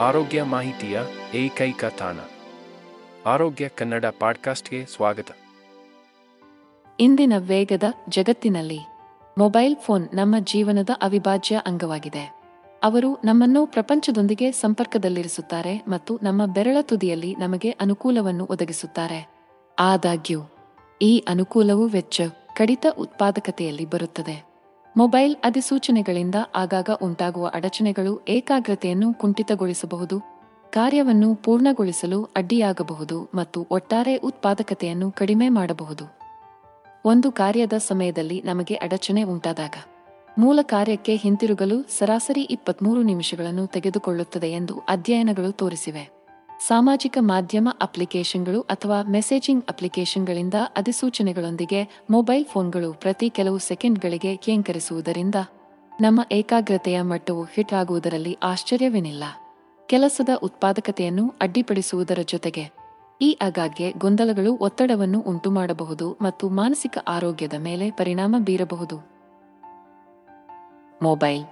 ಆರೋಗ್ಯ ಮಾಹಿತಿಯ ಏಕೈಕ ತಾಣ. ಆರೋಗ್ಯ ಕನ್ನಡ ಪಾಡ್ಕಾಸ್ಟ್ಗೆ ಸ್ವಾಗತ. ಇಂದಿನ ವೇಗದ ಜಗತ್ತಿನಲ್ಲಿ ಮೊಬೈಲ್ ಫೋನ್ ನಮ್ಮ ಜೀವನದ ಅವಿಭಾಜ್ಯ ಅಂಗವಾಗಿದೆ. ಅವರು ನಮ್ಮನ್ನು ಪ್ರಪಂಚದೊಂದಿಗೆ ಸಂಪರ್ಕದಲ್ಲಿರಿಸುತ್ತಾರೆ ಮತ್ತು ನಮ್ಮ ಬೆರಳ ತುದಿಯಲ್ಲಿ ನಮಗೆ ಅನುಕೂಲವನ್ನು ಒದಗಿಸುತ್ತಾರೆ. ಆದಾಗ್ಯೂ, ಈ ಅನುಕೂಲವು ವೆಚ್ಚ, ಕಡಿತ ಉತ್ಪಾದಕತೆಯಲ್ಲಿ ಬರುತ್ತದೆ. ಮೊಬೈಲ್ ಅಧಿಸೂಚನೆಗಳಿಂದ ಆಗಾಗ ಉಂಟಾಗುವ ಅಡಚಣೆಗಳು ಏಕಾಗ್ರತೆಯನ್ನು ಕುಂಠಿತಗೊಳಿಸಬಹುದು, ಕಾರ್ಯವನ್ನು ಪೂರ್ಣಗೊಳಿಸಲು ಅಡ್ಡಿಯಾಗಬಹುದು ಮತ್ತು ಒಟ್ಟಾರೆ ಉತ್ಪಾದಕತೆಯನ್ನು ಕಡಿಮೆ ಮಾಡಬಹುದು. ಒಂದು ಕಾರ್ಯದ ಸಮಯದಲ್ಲಿ ನಮಗೆ ಅಡಚಣೆ ಉಂಟಾದಾಗ, ಮೂಲ ಕಾರ್ಯಕ್ಕೆ ಹಿಂತಿರುಗಲು ಸರಾಸರಿ ಇಪ್ಪತ್ಮೂರು ನಿಮಿಷಗಳನ್ನು ತೆಗೆದುಕೊಳ್ಳುತ್ತದೆ ಎಂದು ಅಧ್ಯಯನಗಳು ತೋರಿಸಿವೆ. ಸಾಮಾಜಿಕ ಮಾಧ್ಯಮ ಅಪ್ಲಿಕೇಶನ್ಗಳು ಅಥವಾ ಮೆಸೇಜಿಂಗ್ ಅಪ್ಲಿಕೇಶನ್ಗಳಿಂದ ಅಧಿಸೂಚನೆಗಳೊಂದಿಗೆ ಮೊಬೈಲ್ ಫೋನ್ಗಳು ಪ್ರತಿ ಕೆಲವು ಸೆಕೆಂಡ್ಗಳಿಗೆ ಕೇಂಕರಿಸುವುದರಿಂದ ನಮ್ಮ ಏಕಾಗ್ರತೆಯ ಮಟ್ಟವು ಹಿಟ್ ಆಗುವುದರಲ್ಲಿ ಆಶ್ಚರ್ಯವೇನಿಲ್ಲ. ಕೆಲಸದ ಉತ್ಪಾದಕತೆಯನ್ನು ಅಡ್ಡಿಪಡಿಸುವುದರ ಜೊತೆಗೆ ಈ ಆಗಾಗ್ಗೆ ಗೊಂದಲಗಳು ಒತ್ತಡವನ್ನು ಉಂಟುಮಾಡಬಹುದು ಮತ್ತು ಮಾನಸಿಕ ಆರೋಗ್ಯದ ಮೇಲೆ ಪರಿಣಾಮ ಬೀರಬಹುದು. ಮೊಬೈಲ್.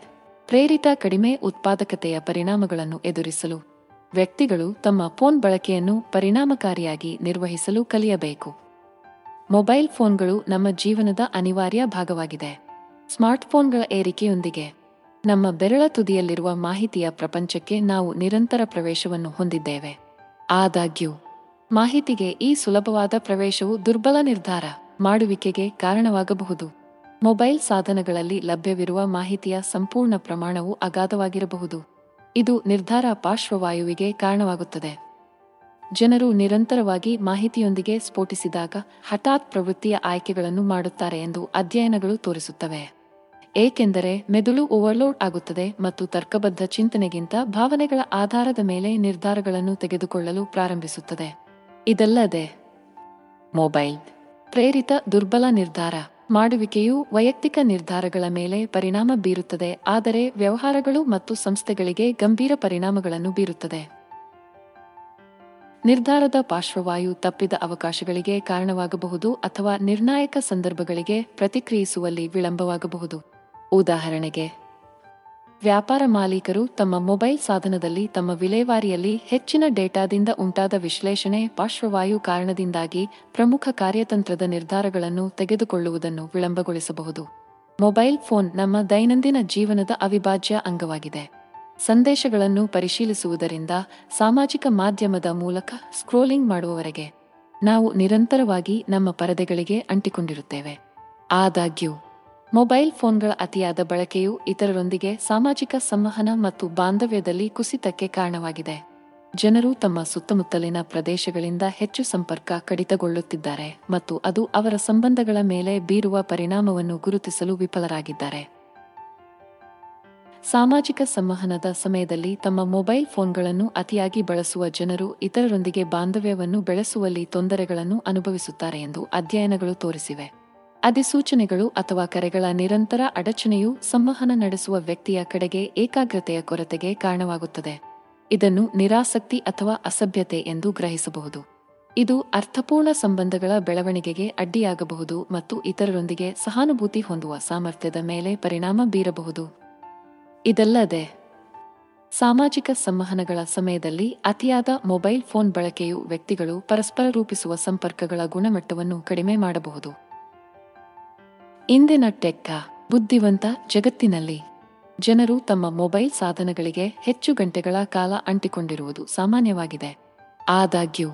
ಪ್ರೇರಿತ ಕಡಿಮೆ ಉತ್ಪಾದಕತೆಯ ಪರಿಣಾಮಗಳನ್ನು ಎದುರಿಸಲು ವ್ಯಕ್ತಿಗಳು ತಮ್ಮ ಫೋನ್ ಬಳಕೆಯನ್ನು ಪರಿಣಾಮಕಾರಿಯಾಗಿ ನಿರ್ವಹಿಸಲು ಕಲಿಯಬೇಕು. ಮೊಬೈಲ್ ಫೋನ್ಗಳು ನಮ್ಮ ಜೀವನದ ಅನಿವಾರ್ಯ ಭಾಗವಾಗಿದೆ. ಸ್ಮಾರ್ಟ್ಫೋನ್ಗಳ ಏರಿಕೆಯೊಂದಿಗೆ ನಮ್ಮ ಬೆರಳ ತುದಿಯಲ್ಲಿರುವ ಮಾಹಿತಿಯ ಪ್ರಪಂಚಕ್ಕೆ ನಾವು ನಿರಂತರ ಪ್ರವೇಶವನ್ನು ಹೊಂದಿದ್ದೇವೆ. ಆದಾಗ್ಯೂ, ಮಾಹಿತಿಗೆ ಈ ಸುಲಭವಾದ ಪ್ರವೇಶವು ದುರ್ಬಲ ನಿರ್ಧಾರ ಮಾಡುವಿಕೆಗೆ ಕಾರಣವಾಗಬಹುದು. ಮೊಬೈಲ್ ಸಾಧನಗಳಲ್ಲಿ ಲಭ್ಯವಿರುವ ಮಾಹಿತಿಯ ಸಂಪೂರ್ಣ ಪ್ರಮಾಣವು ಅಗಾಧವಾಗಿರಬಹುದು. ಇದು ನಿರ್ಧಾರ ಪಾರ್ಶ್ವವಾಯುವಿಗೆ ಕಾರಣವಾಗುತ್ತದೆ. ಜನರು ನಿರಂತರವಾಗಿ ಮಾಹಿತಿಯೊಂದಿಗೆ ಸ್ಫೋಟಿಸಿದಾಗ ಹಠಾತ್ ಪ್ರವೃತ್ತಿಯ ಆಯ್ಕೆಗಳನ್ನು ಮಾಡುತ್ತಾರೆ ಎಂದು ಅಧ್ಯಯನಗಳು ತೋರಿಸುತ್ತವೆ. ಏಕೆಂದರೆ ಮೆದುಳು ಓವರ್ಲೋಡ್ ಆಗುತ್ತದೆ ಮತ್ತು ತರ್ಕಬದ್ಧ ಚಿಂತನೆಗಿಂತ ಭಾವನೆಗಳ ಆಧಾರದ ಮೇಲೆ ನಿರ್ಧಾರಗಳನ್ನು ತೆಗೆದುಕೊಳ್ಳಲು ಪ್ರಾರಂಭಿಸುತ್ತದೆ. ಇದಲ್ಲದೆ, ಮೊಬೈಲ್, ಪ್ರೇರಿತ ದುರ್ಬಲ ನಿರ್ಧಾರ. ಮಾಡುವಿಕೆಯು ವೈಯಕ್ತಿಕ ನಿರ್ಧಾರಗಳ ಮೇಲೆ ಪರಿಣಾಮ ಬೀರುತ್ತದೆ, ಆದರೆ ವ್ಯವಹಾರಗಳು ಮತ್ತು ಸಂಸ್ಥೆಗಳಿಗೆ ಗಂಭೀರ ಪರಿಣಾಮಗಳನ್ನು ಬೀರುತ್ತದೆ. ನಿರ್ಧಾರದ ಪಾರ್ಶ್ವವಾಯು ತಪ್ಪಿದ ಅವಕಾಶಗಳಿಗೆ ಕಾರಣವಾಗಬಹುದು ಅಥವಾ ನಿರ್ಣಾಯಕ ಸಂದರ್ಭಗಳಿಗೆ ಪ್ರತಿಕ್ರಿಯಿಸುವಲ್ಲಿ ವಿಳಂಬವಾಗಬಹುದು. ಉದಾಹರಣೆಗೆ ವ್ಯಾಪಾರ ಮಾಲೀಕರು ತಮ್ಮ ಮೊಬೈಲ್ ಸಾಧನದಲ್ಲಿ ತಮ್ಮ ವಿಲೇವಾರಿಯಲ್ಲಿ ಹೆಚ್ಚಿನ ಡೇಟಾದಿಂದ ಉಂಟಾದ ವಿಶ್ಲೇಷಣೆ ಪಾರ್ಶ್ವವಾಯು ಕಾರಣದಿಂದಾಗಿ ಪ್ರಮುಖ ಕಾರ್ಯತಂತ್ರದ ನಿರ್ಧಾರಗಳನ್ನು ತೆಗೆದುಕೊಳ್ಳುವುದನ್ನು ವಿಳಂಬಗೊಳಿಸಬಹುದು. ಮೊಬೈಲ್ ಫೋನ್ ನಮ್ಮ ದೈನಂದಿನ ಜೀವನದ ಅವಿಭಾಜ್ಯ ಅಂಗವಾಗಿದೆ. ಸಂದೇಶಗಳನ್ನು ಪರಿಶೀಲಿಸುವುದರಿಂದ ಸಾಮಾಜಿಕ ಮಾಧ್ಯಮದ ಮೂಲಕ ಸ್ಕ್ರೋಲಿಂಗ್ ಮಾಡುವವರೆಗೆ ನಾವು ನಿರಂತರವಾಗಿ ನಮ್ಮ ಪರದೆಗಳಿಗೆ ಅಂಟಿಕೊಂಡಿರುತ್ತೇವೆ. ಆದಾಗ್ಯೂ ಮೊಬೈಲ್ ಫೋನ್ಗಳ ಅತಿಯಾದ ಬಳಕೆಯು ಇತರರೊಂದಿಗೆ ಸಾಮಾಜಿಕ ಸಂವಹನ ಮತ್ತು ಬಾಂಧವ್ಯದಲ್ಲಿ ಕುಸಿತಕ್ಕೆ ಕಾರಣವಾಗಿದೆ. ಜನರು ತಮ್ಮ ಸುತ್ತಮುತ್ತಲಿನ ಪ್ರದೇಶಗಳಿಂದ ಹೆಚ್ಚು ಸಂಪರ್ಕ ಕಡಿತಗೊಳ್ಳುತ್ತಿದ್ದಾರೆ ಮತ್ತು ಅದು ಅವರ ಸಂಬಂಧಗಳ ಮೇಲೆ ಬೀರುವ ಪರಿಣಾಮವನ್ನು ಗುರುತಿಸಲು ವಿಫಲರಾಗಿದ್ದಾರೆ. ಸಾಮಾಜಿಕ ಸಂವಹನದ ಸಮಯದಲ್ಲಿ ತಮ್ಮ ಮೊಬೈಲ್ ಫೋನ್ಗಳನ್ನು ಅತಿಯಾಗಿ ಬಳಸುವ ಜನರು ಇತರರೊಂದಿಗೆ ಬಾಂಧವ್ಯವನ್ನು ಬೆಳೆಸುವಲ್ಲಿ ತೊಂದರೆಗಳನ್ನು ಅನುಭವಿಸುತ್ತಾರೆ ಎಂದು ಅಧ್ಯಯನಗಳು ತೋರಿಸಿವೆ. ಅಧಿಸೂಚನೆಗಳು ಅಥವಾ ಕರೆಗಳ ನಿರಂತರ ಅಡಚಣೆಯು ಸಂವಹನ ನಡೆಸುವ ವ್ಯಕ್ತಿಯ ಕಡೆಗೆ ಏಕಾಗ್ರತೆಯ ಕೊರತೆಗೆ ಕಾರಣವಾಗುತ್ತದೆ. ಇದನ್ನು ನಿರಾಸಕ್ತಿ ಅಥವಾ ಅಸಭ್ಯತೆ ಎಂದು ಗ್ರಹಿಸಬಹುದು. ಇದು ಅರ್ಥಪೂರ್ಣ ಸಂಬಂಧಗಳ ಬೆಳವಣಿಗೆಗೆ ಅಡ್ಡಿಯಾಗಬಹುದು ಮತ್ತು ಇತರರೊಂದಿಗೆ ಸಹಾನುಭೂತಿ ಹೊಂದುವ ಸಾಮರ್ಥ್ಯದ ಮೇಲೆ ಪರಿಣಾಮ ಬೀರಬಹುದು. ಇದಲ್ಲದೆ, ಸಾಮಾಜಿಕ ಸಂವಹನಗಳ ಸಮಯದಲ್ಲಿ ಅತಿಯಾದ ಮೊಬೈಲ್ ಫೋನ್ ಬಳಕೆಯು ವ್ಯಕ್ತಿಗಳು ಪರಸ್ಪರ ರೂಪಿಸುವ ಸಂಪರ್ಕಗಳ ಗುಣಮಟ್ಟವನ್ನು ಕಡಿಮೆ ಮಾಡಬಹುದು. ಇಂದಿನ ಟೆಕ್ಕ, ಬುದ್ಧಿವಂತ ಜಗತ್ತಿನಲ್ಲಿ. ಜನರು ತಮ್ಮ ಮೊಬೈಲ್ ಸಾಧನಗಳಿಗೆ ಹೆಚ್ಚು ಗಂಟೆಗಳ ಕಾಲ ಅಂಟಿಕೊಂಡಿರುವುದು ಸಾಮಾನ್ಯವಾಗಿದೆ. ಆದಾಗ್ಯೂ,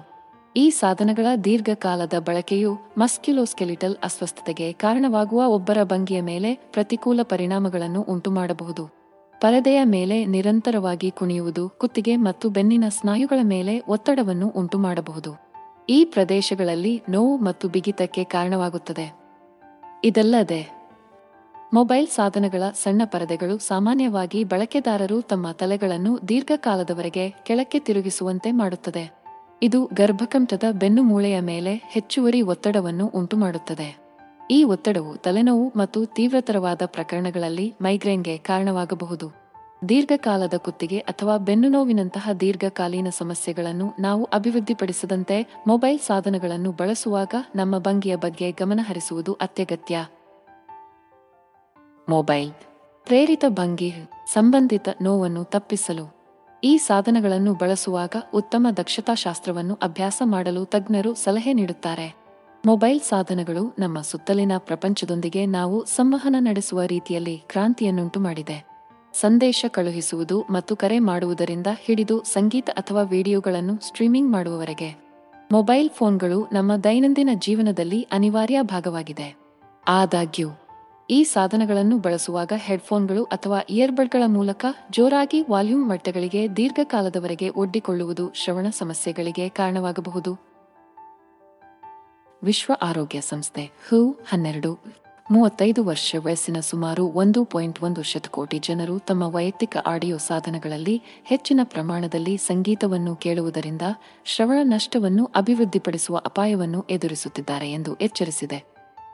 ಈ ಸಾಧನಗಳ ದೀರ್ಘಕಾಲದ ಬಳಕೆಯು ಮಸ್ಕ್ಯುಲೋಸ್ಕೆಲಿಟಲ್ ಅಸ್ವಸ್ಥತೆಗೆ ಕಾರಣವಾಗುವ ಒಬ್ಬರ ಭಂಗಿಯ ಮೇಲೆ ಪ್ರತಿಕೂಲ ಪರಿಣಾಮಗಳನ್ನು ಉಂಟುಮಾಡಬಹುದು. ಪರದೆಯ ಮೇಲೆ ನಿರಂತರವಾಗಿ ಕುಣಿಯುವುದು, ಕುತ್ತಿಗೆ ಮತ್ತು ಬೆನ್ನಿನ ಸ್ನಾಯುಗಳ ಮೇಲೆ ಒತ್ತಡವನ್ನು ಉಂಟುಮಾಡಬಹುದು. ಈ ಪ್ರದೇಶಗಳಲ್ಲಿ ನೋವು ಮತ್ತು ಬಿಗಿತಕ್ಕೆ ಕಾರಣವಾಗುತ್ತದೆ. ಇದಲ್ಲದೆ, ಮೊಬೈಲ್ ಸಾಧನಗಳ ಸಣ್ಣ ಪರದೆಗಳು ಸಾಮಾನ್ಯವಾಗಿ ಬಳಕೆದಾರರು ತಮ್ಮ ತಲೆಗಳನ್ನು ದೀರ್ಘಕಾಲದವರೆಗೆ ಕೆಳಕ್ಕೆ ತಿರುಗಿಸುವಂತೆ ಮಾಡುತ್ತದೆ. ಇದು ಗರ್ಭಕಂಠದ ಬೆನ್ನು ಮೂಳೆಯ ಮೇಲೆ ಹೆಚ್ಚುವರಿ ಒತ್ತಡವನ್ನು ಉಂಟುಮಾಡುತ್ತದೆ. ಈ ಒತ್ತಡವು ತಲೆನೋವು ಮತ್ತು ತೀವ್ರತರವಾದ ಪ್ರಕರಣಗಳಲ್ಲಿ ಮೈಗ್ರೇನ್ಗೆ ಕಾರಣವಾಗಬಹುದು. ದೀರ್ಘಕಾಲದ ಕುತ್ತಿಗೆ ಅಥವಾ ಬೆನ್ನು ನೋವಿನಂತಹ ದೀರ್ಘಕಾಲೀನ ಸಮಸ್ಯೆಗಳನ್ನು ನಾವು ಅಭಿವೃದ್ಧಿಪಡಿಸದಂತೆ ಮೊಬೈಲ್ ಸಾಧನಗಳನ್ನು ಬಳಸುವಾಗ ನಮ್ಮ ಭಂಗಿಯ ಬಗ್ಗೆ ಗಮನಹರಿಸುವುದು ಅತ್ಯಗತ್ಯ. ಮೊಬೈಲ್ ಪ್ರೇರಿತ ಭಂಗಿ ಸಂಬಂಧಿತ ನೋವನ್ನು ತಪ್ಪಿಸಲು. ಈ ಸಾಧನಗಳನ್ನು ಬಳಸುವಾಗ ಉತ್ತಮ ದಕ್ಷತಾಶಾಸ್ತ್ರವನ್ನು ಅಭ್ಯಾಸ ಮಾಡಲು ತಜ್ಞರು ಸಲಹೆ ನೀಡುತ್ತಾರೆ. ಮೊಬೈಲ್ ಸಾಧನಗಳು ನಮ್ಮ ಸುತ್ತಲಿನ ಪ್ರಪಂಚದೊಂದಿಗೆ ನಾವು ಸಂವಹನ ನಡೆಸುವ ರೀತಿಯಲ್ಲಿ ಕ್ರಾಂತಿಯನ್ನುಂಟು ಮಾಡಿದೆ ಸಂದೇಶ ಕಳುಹಿಸುವುದು ಮತ್ತು ಕರೆ ಮಾಡುವುದರಿಂದ ಹಿಡಿದು ಸಂಗೀತ ಅಥವಾ ವಿಡಿಯೋಗಳನ್ನು ಸ್ಟ್ರೀಮಿಂಗ್ ಮಾಡುವವರೆಗೆ. ಮೊಬೈಲ್ ಫೋನ್ಗಳು ನಮ್ಮ ದೈನಂದಿನ ಜೀವನದಲ್ಲಿ ಅನಿವಾರ್ಯ ಭಾಗವಾಗಿದೆ. ಆದಾಗ್ಯೂ, ಈ ಸಾಧನಗಳನ್ನು ಬಳಸುವಾಗ ಹೆಡ್ಫೋನ್ಗಳು ಅಥವಾ ಇಯರ್ಬಡ್ಗಳ ಮೂಲಕ ಜೋರಾಗಿ ವಾಲ್ಯೂಮ್ ಮಟ್ಟಗಳಿಗೆ ದೀರ್ಘಕಾಲದವರೆಗೆ ಒಡ್ಡಿಕೊಳ್ಳುವುದು ಶ್ರವಣ ಸಮಸ್ಯೆಗಳಿಗೆ ಕಾರಣವಾಗಬಹುದು. ವಿಶ್ವ ಆರೋಗ್ಯ ಸಂಸ್ಥೆ ಹೂ ಹನ್ನೆರಡು ಮೂವತ್ತೈದು ವರ್ಷ ವಯಸ್ಸಿನ ಸುಮಾರು ಒಂದು ಪಾಯಿಂಟ್ ಒಂದು ಶತಕೋಟಿ ಜನರು ತಮ್ಮ ವೈಯಕ್ತಿಕ ಆಡಿಯೋ ಸಾಧನಗಳಲ್ಲಿ ಹೆಚ್ಚಿನ ಪ್ರಮಾಣದಲ್ಲಿ ಸಂಗೀತವನ್ನು ಕೇಳುವುದರಿಂದ ಶ್ರವಣ ನಷ್ಟವನ್ನು ಅಭಿವೃದ್ಧಿಪಡಿಸುವ ಅಪಾಯವನ್ನು ಎದುರಿಸುತ್ತಿದ್ದಾರೆ ಎಂದು ಎಚ್ಚರಿಸಿದೆ.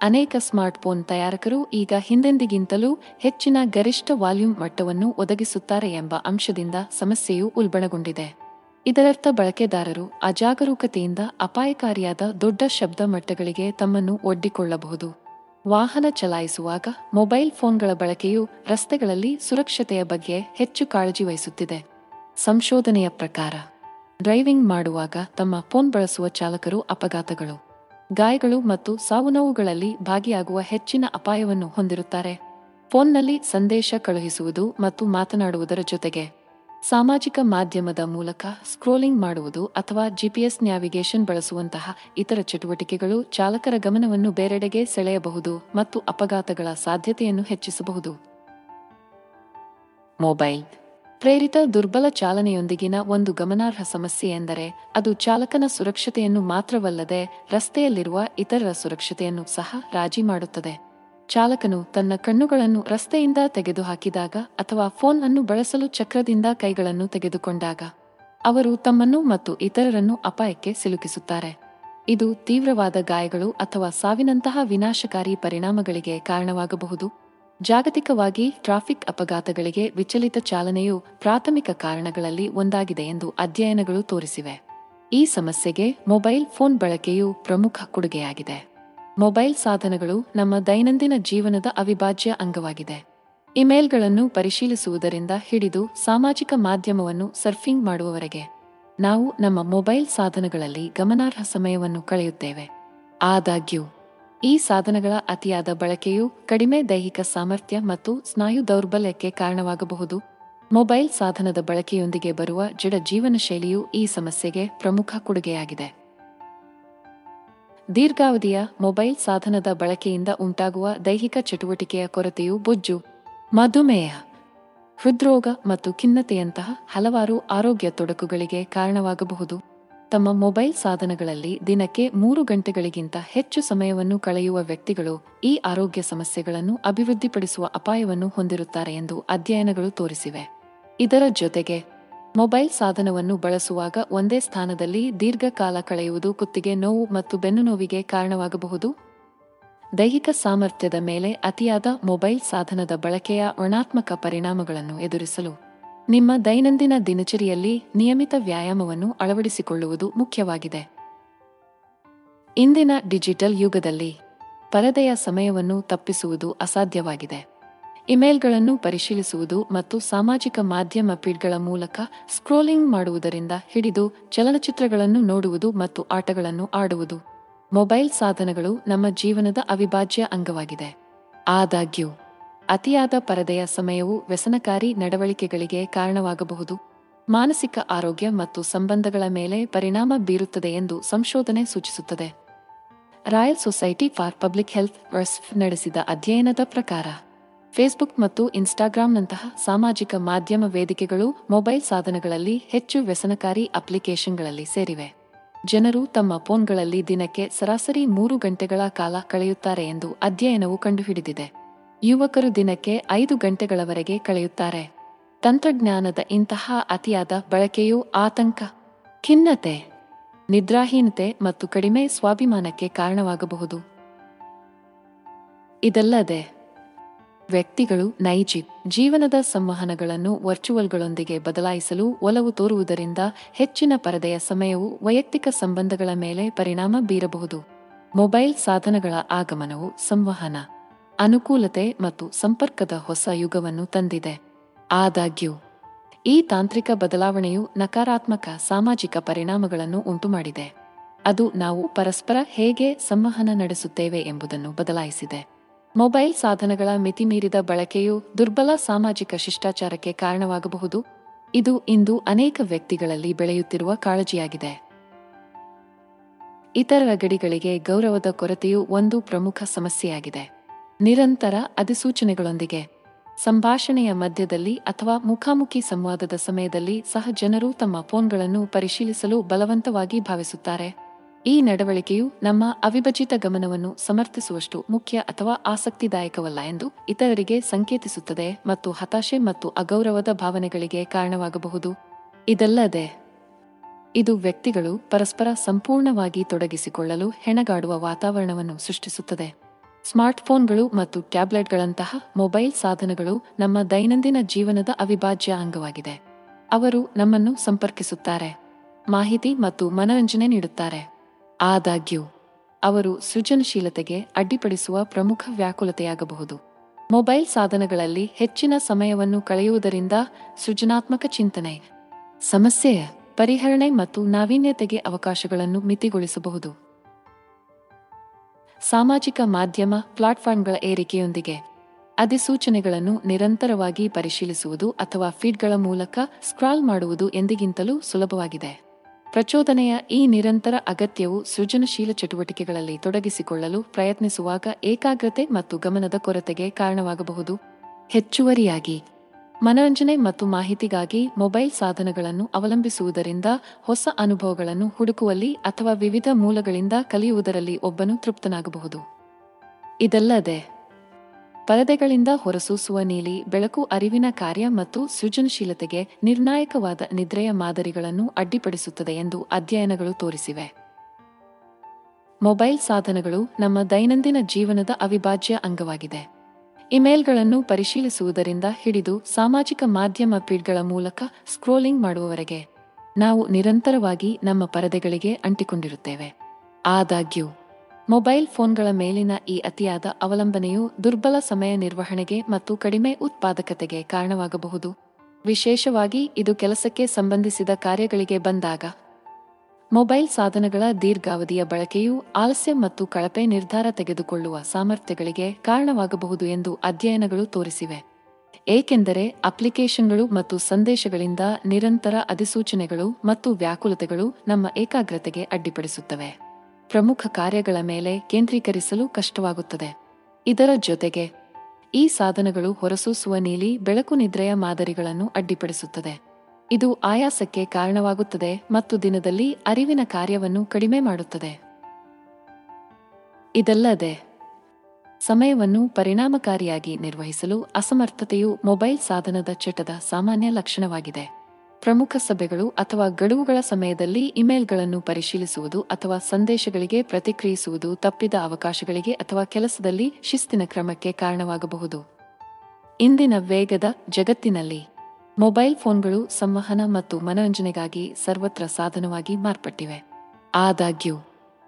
ಅನೇಕ ಸ್ಮಾರ್ಟ್ಫೋನ್ ತಯಾರಕರು ಈಗ ಹಿಂದೆಂದಿಗಿಂತಲೂ ಹೆಚ್ಚಿನ ಗರಿಷ್ಠ ವಾಲ್ಯೂಮ್ ಮಟ್ಟವನ್ನು ಒದಗಿಸುತ್ತಾರೆ ಎಂಬ ಅಂಶದಿಂದ ಸಮಸ್ಯೆಯು ಉಲ್ಬಣಗೊಂಡಿದೆ. ಇದರರ್ಥ ಬಳಕೆದಾರರು ಅಜಾಗರೂಕತೆಯಿಂದ ಅಪಾಯಕಾರಿಯಾದ ದೊಡ್ಡ ಶಬ್ದ ಮಟ್ಟಗಳಿಗೆ ತಮ್ಮನ್ನು ಒಡ್ಡಿಕೊಳ್ಳಬಹುದು. ವಾಹನ ಚಲಾಯಿಸುವಾಗ ಮೊಬೈಲ್ ಫೋನ್ಗಳ ಬಳಕೆಯು ರಸ್ತೆಗಳಲ್ಲಿ ಸುರಕ್ಷತೆಯ ಬಗ್ಗೆ ಹೆಚ್ಚು ಕಾಳಜಿ ವಹಿಸುತ್ತಿದೆ. ಸಂಶೋಧನೆಯ ಪ್ರಕಾರ, ಡ್ರೈವಿಂಗ್ ಮಾಡುವಾಗ ತಮ್ಮ ಫೋನ್ ಬಳಸುವ ಚಾಲಕರು ಅಪಘಾತಗಳು. ಗಾಯಗಳು ಮತ್ತು ಸಾವುನೋವುಗಳಲ್ಲಿ ಭಾಗಿಯಾಗುವ ಹೆಚ್ಚಿನ ಅಪಾಯವನ್ನು ಹೊಂದಿರುತ್ತಾರೆ. ಫೋನ್ನಲ್ಲಿ ಸಂದೇಶ ಕಳುಹಿಸುವುದು ಮತ್ತು ಮಾತನಾಡುವುದರ ಜೊತೆಗೆ ಸಾಮಾಜಿಕ ಮಾಧ್ಯಮದ ಮೂಲಕ ಸ್ಕ್ರೋಲಿಂಗ್ ಮಾಡುವುದು ಅಥವಾ ಜಿಪಿಎಸ್ ನ್ಯಾವಿಗೇಷನ್ ಬಳಸುವಂತಹ ಇತರ ಚಟುವಟಿಕೆಗಳು ಚಾಲಕರ ಗಮನವನ್ನು ಬೇರೆಡೆಗೆ ಸೆಳೆಯಬಹುದು ಮತ್ತು ಅಪಘಾತಗಳ ಸಾಧ್ಯತೆಯನ್ನು ಹೆಚ್ಚಿಸಬಹುದು. ಮೊಬೈಲ್. ಪ್ರೇರಿತ ದುರ್ಬಲ ಚಾಲನೆಯೊಂದಿಗಿನ ಒಂದು ಗಮನಾರ್ಹ ಸಮಸ್ಯೆ ಎಂದರೆ ಅದು ಚಾಲಕನ ಸುರಕ್ಷತೆಯನ್ನು ಮಾತ್ರವಲ್ಲದೆ ರಸ್ತೆಯಲ್ಲಿರುವ ಇತರರ ಸುರಕ್ಷತೆಯನ್ನು ಸಹ ರಾಜಿ ಮಾಡುತ್ತದೆ. ಚಾಲಕನು ತನ್ನ ಕಣ್ಣುಗಳನ್ನು ರಸ್ತೆಯಿಂದ ತೆಗೆದುಹಾಕಿದಾಗ ಅಥವಾ ಫೋನ್ ಅನ್ನು ಬಳಸಲು ಚಕ್ರದಿಂದ ಕೈಗಳನ್ನು ತೆಗೆದುಕೊಂಡಾಗ, ಅವರು ತಮ್ಮನ್ನು ಮತ್ತು ಇತರರನ್ನು ಅಪಾಯಕ್ಕೆ ಸಿಲುಕಿಸುತ್ತಾರೆ. ಇದು ತೀವ್ರವಾದ ಗಾಯಗಳು ಅಥವಾ ಸಾವಿನಂತಹ ವಿನಾಶಕಾರಿ ಪರಿಣಾಮಗಳಿಗೆ ಕಾರಣವಾಗಬಹುದು. ಜಾಗತಿಕವಾಗಿ ಟ್ರಾಫಿಕ್ ಅಪಘಾತಗಳಿಗೆ ವಿಚಲಿತ ಚಾಲನೆಯು ಪ್ರಾಥಮಿಕ ಕಾರಣಗಳಲ್ಲಿ ಒಂದಾಗಿದೆ ಎಂದು ಅಧ್ಯಯನಗಳು ತೋರಿಸಿವೆ. ಈ ಸಮಸ್ಯೆಗೆ ಮೊಬೈಲ್ ಫೋನ್ ಬಳಕೆಯು ಪ್ರಮುಖ ಕೊಡುಗೆಯಾಗಿದೆ. ಮೊಬೈಲ್ ಸಾಧನಗಳು ನಮ್ಮ ದೈನಂದಿನ ಜೀವನದ ಅವಿಭಾಜ್ಯ ಅಂಗವಾಗಿದೆ. ಇಮೇಲ್ಗಳನ್ನು ಪರಿಶೀಲಿಸುವುದರಿಂದ ಹಿಡಿದು ಸಾಮಾಜಿಕ ಮಾಧ್ಯಮವನ್ನು ಸರ್ಫಿಂಗ್ ಮಾಡುವವರೆಗೆ ನಾವು ನಮ್ಮ ಮೊಬೈಲ್ ಸಾಧನಗಳಲ್ಲಿ ಗಮನಾರ್ಹ ಸಮಯವನ್ನು ಕಳೆಯುತ್ತೇವೆ. ಆದಾಗ್ಯೂ, ಈ ಸಾಧನಗಳ ಅತಿಯಾದ ಬಳಕೆಯು ಕಡಿಮೆ ದೈಹಿಕ ಸಾಮರ್ಥ್ಯ ಮತ್ತು ಸ್ನಾಯು ದೌರ್ಬಲ್ಯಕ್ಕೆ ಕಾರಣವಾಗಬಹುದು. ಮೊಬೈಲ್ ಸಾಧನದ ಬಳಕೆಯೊಂದಿಗೆ ಬರುವ ಜಡ ಜೀವನ ಶೈಲಿಯು ಈ ಸಮಸ್ಯೆಗೆ ಪ್ರಮುಖ ಕೊಡುಗೆಯಾಗಿದೆ. ದೀರ್ಘಾವಧಿಯ ಮೊಬೈಲ್ ಸಾಧನದ ಬಳಕೆಯಿಂದ ಉಂಟಾಗುವ ದೈಹಿಕ ಚಟುವಟಿಕೆಯ ಕೊರತೆಯು ಬೊಜ್ಜು, ಮಧುಮೇಹ, ಹೃದ್ರೋಗ ಮತ್ತು ಖಿನ್ನತೆಯಂತಹ ಹಲವಾರು ಆರೋಗ್ಯ ತೊಡಕುಗಳಿಗೆ ಕಾರಣವಾಗಬಹುದು. ತಮ್ಮ ಮೊಬೈಲ್ ಸಾಧನಗಳಲ್ಲಿ ದಿನಕ್ಕೆ ಮೂರು ಗಂಟೆಗಳಿಗಿಂತ ಹೆಚ್ಚು ಸಮಯವನ್ನು ಕಳೆಯುವ ವ್ಯಕ್ತಿಗಳು ಈ ಆರೋಗ್ಯ ಸಮಸ್ಯೆಗಳನ್ನು ಅಭಿವೃದ್ಧಿಪಡಿಸುವ ಅಪಾಯವನ್ನು ಹೊಂದಿರುತ್ತಾರೆ ಎಂದು ಅಧ್ಯಯನಗಳು ತೋರಿಸಿವೆ. ಇದರ ಜೊತೆಗೆ ಮೊಬೈಲ್ ಸಾಧನವನ್ನು ಬಳಸುವಾಗ ಒಂದೇ ಸ್ಥಾನದಲ್ಲಿ ದೀರ್ಘಕಾಲ ಕಳೆಯುವುದು ಕುತ್ತಿಗೆ ನೋವು ಮತ್ತು ಬೆನ್ನು ನೋವಿಗೆ ಕಾರಣವಾಗಬಹುದು. ದೈಹಿಕ ಸಾಮರ್ಥ್ಯದ ಮೇಲೆ ಅತಿಯಾದ ಮೊಬೈಲ್ ಸಾಧನದ ಬಳಕೆಯ ಋಣಾತ್ಮಕ ಪರಿಣಾಮಗಳನ್ನು ಎದುರಿಸಲು ನಿಮ್ಮ ದೈನಂದಿನ ದಿನಚರಿಯಲ್ಲಿ ನಿಯಮಿತ ವ್ಯಾಯಾಮವನ್ನು ಅಳವಡಿಸಿಕೊಳ್ಳುವುದು ಮುಖ್ಯವಾಗಿದೆ. ಇಂದಿನ ಡಿಜಿಟಲ್ ಯುಗದಲ್ಲಿ ಪರದೆಯ ಸಮಯವನ್ನು ತಪ್ಪಿಸುವುದು ಅಸಾಧ್ಯವಾಗಿದೆ. ಇಮೇಲ್ಗಳನ್ನು ಪರಿಶೀಲಿಸುವುದು ಮತ್ತು ಸಾಮಾಜಿಕ ಮಾಧ್ಯಮ ಫೀಡ್ಗಳ ಮೂಲಕ ಸ್ಕ್ರೋಲಿಂಗ್ ಮಾಡುವುದರಿಂದ ಹಿಡಿದು ಚಲನಚಿತ್ರಗಳನ್ನು ನೋಡುವುದು ಮತ್ತು ಆಟಗಳನ್ನು ಆಡುವುದು. ಮೊಬೈಲ್ ಸಾಧನಗಳು ನಮ್ಮ ಜೀವನದ ಅವಿಭಾಜ್ಯ ಅಂಗವಾಗಿದೆ. ಆದಾಗ್ಯೂ, ಅತಿಯಾದ ಪರದೆಯ ಸಮಯವು ವ್ಯಸನಕಾರಿ ನಡವಳಿಕೆಗಳಿಗೆ ಕಾರಣವಾಗಬಹುದು. ಮಾನಸಿಕ ಆರೋಗ್ಯ ಮತ್ತು ಸಂಬಂಧಗಳ ಮೇಲೆ ಪರಿಣಾಮ ಬೀರುತ್ತದೆ ಎಂದು ಸಂಶೋಧನೆ ಸೂಚಿಸುತ್ತದೆ. Royal society for public health ನಡೆಸಿದ ಅಧ್ಯಯನದ ಪ್ರಕಾರ ಫೇಸ್ಬುಕ್ ಮತ್ತು ಇನ್ಸ್ಟಾಗ್ರಾಂನಂತಹ ಸಾಮಾಜಿಕ ಮಾಧ್ಯಮ ವೇದಿಕೆಗಳು ಮೊಬೈಲ್ ಸಾಧನಗಳಲ್ಲಿ ಹೆಚ್ಚು ವ್ಯಸನಕಾರಿ ಅಪ್ಲಿಕೇಶನ್ಗಳಲ್ಲಿ ಸೇರಿವೆ. ಜನರು ತಮ್ಮ ಫೋನ್ಗಳಲ್ಲಿ ದಿನಕ್ಕೆ ಸರಾಸರಿ ಮೂರು ಗಂಟೆಗಳ ಕಾಲ ಕಳೆಯುತ್ತಾರೆ ಎಂದು ಅಧ್ಯಯನವು ಕಂಡುಹಿಡಿದಿದೆ. ಯುವಕರು ದಿನಕ್ಕೆ ಐದು ಗಂಟೆಗಳವರೆಗೆ ಕಳೆಯುತ್ತಾರೆ. ತಂತ್ರಜ್ಞಾನದ ಇಂತಹ ಅತಿಯಾದ ಬಳಕೆಯು ಆತಂಕ, ಖಿನ್ನತೆ, ನಿದ್ರಾಹೀನತೆ ಮತ್ತು ಕಡಿಮೆ ಸ್ವಾಭಿಮಾನಕ್ಕೆ ಕಾರಣವಾಗಬಹುದು. ಇದಲ್ಲದೆ ವ್ಯಕ್ತಿಗಳು ನೈಜ ಜೀವನದ ಸಂವಹನಗಳನ್ನು ವರ್ಚುವಲ್ಗಳೊಂದಿಗೆ ಬದಲಾಯಿಸಲು ಒಲವು ತೋರುವುದರಿಂದ ಹೆಚ್ಚಿನ ಪರದೆಯ ಸಮಯವು ವೈಯಕ್ತಿಕ ಸಂಬಂಧಗಳ ಮೇಲೆ ಪರಿಣಾಮ ಬೀರಬಹುದು. ಮೊಬೈಲ್ ಸಾಧನಗಳ ಆಗಮನವು ಸಂವಹನ, ಅನುಕೂಲತೆ ಮತ್ತು ಸಂಪರ್ಕದ ಹೊಸ ಯುಗವನ್ನು ತಂದಿದೆ. ಆದಾಗ್ಯೂ, ಈ ತಾಂತ್ರಿಕ ಬದಲಾವಣೆಯು ನಕಾರಾತ್ಮಕ ಸಾಮಾಜಿಕ ಪರಿಣಾಮಗಳನ್ನು ಉಂಟುಮಾಡಿದೆ. ಅದು ನಾವು ಪರಸ್ಪರ ಹೇಗೆ ಸಂವಹನ ನಡೆಸುತ್ತೇವೆ ಎಂಬುದನ್ನು ಬದಲಾಯಿಸಿದೆ. ಮೊಬೈಲ್ ಸಾಧನಗಳ ಮಿತಿಮೀರಿದ ಬಳಕೆಯು ದುರ್ಬಲ ಸಾಮಾಜಿಕ ಶಿಷ್ಟಾಚಾರಕ್ಕೆ ಕಾರಣವಾಗಬಹುದು. ಇದು ಇಂದು ಅನೇಕ ವ್ಯಕ್ತಿಗಳಲ್ಲಿ ಬೆಳೆಯುತ್ತಿರುವ ಕಾಳಜಿಯಾಗಿದೆ. ಇತರ ಗಡಿಗಳಿಗೆ ಗೌರವದ ಕೊರತೆಯು ಒಂದು ಪ್ರಮುಖ ಸಮಸ್ಯೆಯಾಗಿದೆ. ನಿರಂತರ ಅಧಿಸೂಚನೆಗಳೊಂದಿಗೆ, ಸಂಭಾಷಣೆಯ ಮಧ್ಯದಲ್ಲಿ ಅಥವಾ ಮುಖಾಮುಖಿ ಸಂವಾದದ ಸಮಯದಲ್ಲಿ ಸಹ ಜನರು ತಮ್ಮ ಫೋನ್ಗಳನ್ನು ಪರಿಶೀಲಿಸಲು ಬಲವಂತವಾಗಿ ಭಾವಿಸುತ್ತಾರೆ. ಈ ನಡವಳಿಕೆಯು ನಮ್ಮ ಅವಿಭಜಿತ ಗಮನವನ್ನು ಸಮರ್ಥಿಸುವಷ್ಟು ಮುಖ್ಯ ಅಥವಾ ಆಸಕ್ತಿದಾಯಕವಲ್ಲ ಎಂದು ಇತರರಿಗೆ ಸಂಕೇತಿಸುತ್ತದೆ ಮತ್ತು ಹತಾಶೆ ಮತ್ತು ಅಗೌರವದ ಭಾವನೆಗಳಿಗೆ ಕಾರಣವಾಗಬಹುದು. ಇದಲ್ಲದೆ, ಇದು ವ್ಯಕ್ತಿಗಳು ಪರಸ್ಪರ ಸಂಪೂರ್ಣವಾಗಿ ತೊಡಗಿಸಿಕೊಳ್ಳಲು ಹೆಣಗಾಡುವ ವಾತಾವರಣವನ್ನು ಸೃಷ್ಟಿಸುತ್ತದೆ. ಸ್ಮಾರ್ಟ್ಫೋನ್ಗಳು ಮತ್ತು ಟ್ಯಾಬ್ಲೆಟ್ಗಳಂತಹ ಮೊಬೈಲ್ ಸಾಧನಗಳು ನಮ್ಮ ದೈನಂದಿನ ಜೀವನದ ಅವಿಭಾಜ್ಯ ಅಂಗವಾಗಿದೆ. ಅವರು ನಮ್ಮನ್ನು ಸಂಪರ್ಕಿಸುತ್ತಾರೆ, ಮಾಹಿತಿ ಮತ್ತು ಮನರಂಜನೆ ನೀಡುತ್ತಾರೆ. ಆದಾಗ್ಯೂ, ಅವರು ಸೃಜನಶೀಲತೆಗೆ ಅಡ್ಡಿಪಡಿಸುವ ಪ್ರಮುಖ ವ್ಯಾಕುಲತೆಯಾಗಬಹುದು. ಮೊಬೈಲ್ ಸಾಧನಗಳಲ್ಲಿ ಹೆಚ್ಚಿನ ಸಮಯವನ್ನು ಕಳೆಯುವುದರಿಂದ ಸೃಜನಾತ್ಮಕ ಚಿಂತನೆ ಸಮಸ್ಯೆಯ ಪರಿಹರಣೆ ಮತ್ತು ನಾವೀನ್ಯತೆಗೆ ಅವಕಾಶಗಳನ್ನು ಮಿತಿಗೊಳಿಸಬಹುದು. ಸಾಮಾಜಿಕ ಮಾಧ್ಯಮ ಪ್ಲಾಟ್ಫಾರ್ಮ್ಗಳ ಏರಿಕೆಯೊಂದಿಗೆ ಅಧಿಸೂಚನೆಗಳನ್ನು ನಿರಂತರವಾಗಿ ಪರಿಶೀಲಿಸುವುದು ಅಥವಾ ಫೀಡ್ಗಳ ಮೂಲಕ ಸ್ಕ್ರಾಲ್ ಮಾಡುವುದು ಎಂದಿಗಿಂತಲೂ ಸುಲಭವಾಗಿದೆ. ಪ್ರಚೋದನೆಯ ಈ ನಿರಂತರ ಅಗತ್ಯವು ಸೃಜನಶೀಲ ಚಟುವಟಿಕೆಗಳಲ್ಲಿ ತೊಡಗಿಸಿಕೊಳ್ಳಲು ಪ್ರಯತ್ನಿಸುವಾಗ ಏಕಾಗ್ರತೆ ಮತ್ತು ಗಮನದ ಕೊರತೆಗೆ ಕಾರಣವಾಗಬಹುದು. ಹೆಚ್ಚುವರಿಯಾಗಿ, ಮನರಂಜನೆ ಮತ್ತು ಮಾಹಿತಿಗಾಗಿ ಮೊಬೈಲ್ ಸಾಧನಗಳನ್ನು ಅವಲಂಬಿಸುವುದರಿಂದ ಹೊಸ ಅನುಭವಗಳನ್ನು ಹುಡುಕುವಲ್ಲಿ ಅಥವಾ ವಿವಿಧ ಮೂಲಗಳಿಂದ ಕಲಿಯುವುದರಲ್ಲಿ ಒಬ್ಬನು ತೃಪ್ತನಾಗಬಹುದು. ಇದಲ್ಲದೆ ಪರದೆಗಳಿಂದ ಹೊರಸೂಸುವ ನೀಲಿ, ಬೆಳಕು ಅರಿವಿನ ಕಾರ್ಯ ಮತ್ತು ಸೃಜನಶೀಲತೆಗೆ ನಿರ್ಣಾಯಕವಾದ ನಿದ್ರೆಯ ಮಾದರಿಗಳನ್ನು ಅಡ್ಡಿಪಡಿಸುತ್ತದೆ ಎಂದು ಅಧ್ಯಯನಗಳು ತೋರಿಸಿವೆ. ಮೊಬೈಲ್ ಸಾಧನಗಳು ನಮ್ಮ ದೈನಂದಿನ ಜೀವನದ ಅವಿಭಾಜ್ಯ ಅಂಗವಾಗಿದೆ. ಇಮೇಲ್ಗಳನ್ನು ಪರಿಶೀಲಿಸುವುದರಿಂದ ಹಿಡಿದು ಸಾಮಾಜಿಕ ಮಾಧ್ಯಮ ಫೀಡ್ಗಳ ಮೂಲಕ ಸ್ಕ್ರೋಲಿಂಗ್ ಮಾಡುವವರೆಗೆ ನಾವು ನಿರಂತರವಾಗಿ ನಮ್ಮ ಪರದೆಗಳಿಗೆ ಅಂಟಿಕೊಂಡಿರುತ್ತೇವೆ. ಆದಾಗ್ಯೂ ಮೊಬೈಲ್ ಫೋನ್ಗಳ ಮೇಲಿನ ಈ ಅತಿಯಾದ ಅವಲಂಬನೆಯು ದುರ್ಬಲ ಸಮಯ ನಿರ್ವಹಣೆಗೆ ಮತ್ತು ಕಡಿಮೆ ಉತ್ಪಾದಕತೆಗೆ ಕಾರಣವಾಗಬಹುದು. ವಿಶೇಷವಾಗಿ ಇದು ಕೆಲಸಕ್ಕೆ ಸಂಬಂಧಿಸಿದ ಕಾರ್ಯಗಳಿಗೆ ಬಂದಾಗ. ಮೊಬೈಲ್ ಸಾಧನಗಳ ದೀರ್ಘಾವಧಿಯ ಬಳಕೆಯು ಆಲಸ್ಯ ಮತ್ತು ಕಳಪೆ ನಿರ್ಧಾರ ತೆಗೆದುಕೊಳ್ಳುವ ಸಾಮರ್ಥ್ಯಗಳಿಗೆ ಕಾರಣವಾಗಬಹುದು ಎಂದು ಅಧ್ಯಯನಗಳು ತೋರಿಸಿವೆ. ಏಕೆಂದರೆ ಅಪ್ಲಿಕೇಶನ್ಗಳು ಮತ್ತು ಸಂದೇಶಗಳಿಂದ ನಿರಂತರ ಅಧಿಸೂಚನೆಗಳು ಮತ್ತು ವ್ಯಾಕುಲತೆಗಳು ನಮ್ಮ ಏಕಾಗ್ರತೆಗೆ ಅಡ್ಡಿಪಡಿಸುತ್ತವೆ. ಪ್ರಮುಖ ಕಾರ್ಯಗಳ ಮೇಲೆ ಕೇಂದ್ರೀಕರಿಸಲು ಕಷ್ಟವಾಗುತ್ತದೆ. ಇದರ ಜೊತೆಗೆ, ಈ ಸಾಧನಗಳು ಹೊರಸೂಸುವ ನೀಲಿ, ಬೆಳಕು ನಿದ್ರೆಯ ಮಾದರಿಗಳನ್ನು ಅಡ್ಡಿಪಡಿಸುತ್ತದೆ. ಇದು ಆಯಾಸಕ್ಕೆ ಕಾರಣವಾಗುತ್ತದೆ ಮತ್ತು ದಿನದಲ್ಲಿ ಅರಿವಿನ ಕಾರ್ಯವನ್ನು ಕಡಿಮೆ ಮಾಡುತ್ತದೆ. ಇದಲ್ಲದೆ, ಸಮಯವನ್ನು ಪರಿಣಾಮಕಾರಿಯಾಗಿ ನಿರ್ವಹಿಸಲು ಅಸಮರ್ಥತೆಯು ಮೊಬೈಲ್ ಸಾಧನದ ಚಟದ ಸಾಮಾನ್ಯ ಲಕ್ಷಣವಾಗಿದೆ. ಪ್ರಮುಖ ಸಭೆಗಳು ಅಥವಾ ಗಡುವುಗಳ ಸಮಯದಲ್ಲಿ ಇಮೇಲ್ಗಳನ್ನು ಪರಿಶೀಲಿಸುವುದು ಅಥವಾ ಸಂದೇಶಗಳಿಗೆ ಪ್ರತಿಕ್ರಿಯಿಸುವುದು ತಪ್ಪಿದ ಅವಕಾಶಗಳಿಗೆ ಅಥವಾ ಕೆಲಸದಲ್ಲಿ ಶಿಸ್ತಿನ ಕ್ರಮಕ್ಕೆ ಕಾರಣವಾಗಬಹುದು. ಇಂದಿನ ವೇಗದ ಜಗತ್ತಿನಲ್ಲಿ ಮೊಬೈಲ್ ಫೋನ್ಗಳು ಸಂವಹನ ಮತ್ತು ಮನರಂಜನೆಗಾಗಿ ಸರ್ವತ್ರ ಸಾಧನವಾಗಿ ಮಾರ್ಪಟ್ಟಿವೆ. ಆದಾಗ್ಯೂ,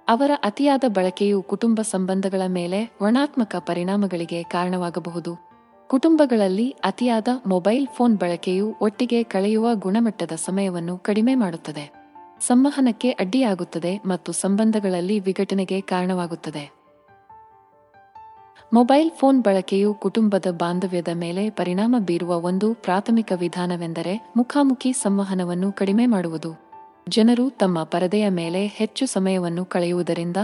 ಅವರ ಅತಿಯಾದ ಬಳಕೆಯು ಕುಟುಂಬ ಸಂಬಂಧಗಳ ಮೇಲೆ ಋಣಾತ್ಮಕ ಪರಿಣಾಮಗಳಿಗೆ ಕಾರಣವಾಗಬಹುದು. ಕುಟುಂಬಗಳಲ್ಲಿ ಅತಿಯಾದ ಮೊಬೈಲ್ ಫೋನ್ ಬಳಕೆಯು ಒಟ್ಟಿಗೆ ಕಳೆಯುವ ಗುಣಮಟ್ಟದ ಸಮಯವನ್ನು ಕಡಿಮೆ ಮಾಡುತ್ತದೆ. ಸಂವಹನಕ್ಕೆ ಅಡ್ಡಿಯಾಗುತ್ತದೆ ಮತ್ತು ಸಂಬಂಧಗಳಲ್ಲಿ ವಿಘಟನೆಗೆ ಕಾರಣವಾಗುತ್ತದೆ. ಮೊಬೈಲ್ ಫೋನ್ ಬಳಕೆಯು ಕುಟುಂಬದ ಬಾಂಧವ್ಯದ ಮೇಲೆ ಪರಿಣಾಮ ಬೀರುವ ಒಂದು ಪ್ರಾಥಮಿಕ ವಿಧಾನವೆಂದರೆ ಮುಖಾಮುಖಿ ಸಂವಹನವನ್ನು ಕಡಿಮೆ ಮಾಡುವುದು. ಜನರು ತಮ್ಮ ಪರದೆಯ ಮೇಲೆ ಹೆಚ್ಚು ಸಮಯವನ್ನು ಕಳೆಯುವುದರಿಂದ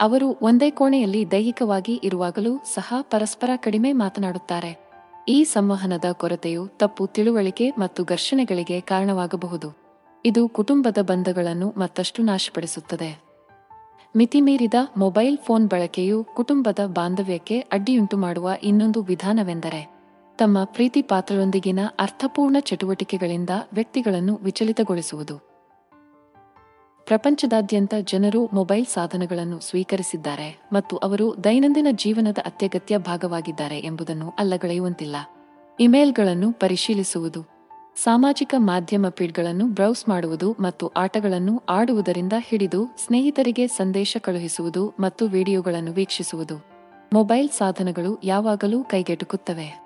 ಅವರು ಒಂದೇ ಕೋಣೆಯಲ್ಲಿ ದೈಹಿಕವಾಗಿ ಇರುವಾಗಲೂ ಸಹ ಪರಸ್ಪರ ಕಡಿಮೆ ಮಾತನಾಡುತ್ತಾರೆ. ಈ ಸಂವಹನದ ಕೊರತೆಯು ತಪ್ಪು ತಿಳುವಳಿಕೆ ಮತ್ತು ಘರ್ಷಣೆಗಳಿಗೆ ಕಾರಣವಾಗಬಹುದು. ಇದು ಕುಟುಂಬದ ಬಂಧಗಳನ್ನು ಮತ್ತಷ್ಟು ನಾಶಪಡಿಸುತ್ತದೆ. ಮಿತಿಮೀರಿದ ಮೊಬೈಲ್ ಫೋನ್ ಬಳಕೆಯು ಕುಟುಂಬದ ಬಾಂಧವ್ಯಕ್ಕೆ ಅಡ್ಡಿಯುಂಟು ಮಾಡುವ ಇನ್ನೊಂದು ವಿಧಾನವೆಂದರೆ, ತಮ್ಮ ಪ್ರೀತಿ ಪಾತ್ರರೊಂದಿಗಿನ ಅರ್ಥಪೂರ್ಣ ಚಟುವಟಿಕೆಗಳಿಂದ ವ್ಯಕ್ತಿಗಳನ್ನು ವಿಚಲಿತಗೊಳಿಸುವುದು. ಪ್ರಪಂಚದಾದ್ಯಂತ ಜನರು ಮೊಬೈಲ್ ಸಾಧನಗಳನ್ನು ಸ್ವೀಕರಿಸಿದ್ದಾರೆ ಮತ್ತು ಅವರು ದೈನಂದಿನ ಜೀವನದ ಅತ್ಯಗತ್ಯ ಭಾಗವಾಗಿದ್ದಾರೆ ಎಂಬುದನ್ನು ಅಲ್ಲಗಳೆಯುವಂತಿಲ್ಲ. ಇಮೇಲ್ಗಳನ್ನು ಪರಿಶೀಲಿಸುವುದು, ಸಾಮಾಜಿಕ ಮಾಧ್ಯಮ ಫೀಡ್ಗಳನ್ನು ಬ್ರೌಸ್ ಮಾಡುವುದು ಮತ್ತು ಆಟಗಳನ್ನು ಆಡುವುದರಿಂದ ಹಿಡಿದು ಸ್ನೇಹಿತರಿಗೆ ಸಂದೇಶ ಕಳುಹಿಸುವುದು ಮತ್ತು ವಿಡಿಯೋಗಳನ್ನು ವೀಕ್ಷಿಸುವುದು. ಮೊಬೈಲ್ ಸಾಧನಗಳು ಯಾವಾಗಲೂ ಕೈಗೆಟುಕುತ್ತವೆ.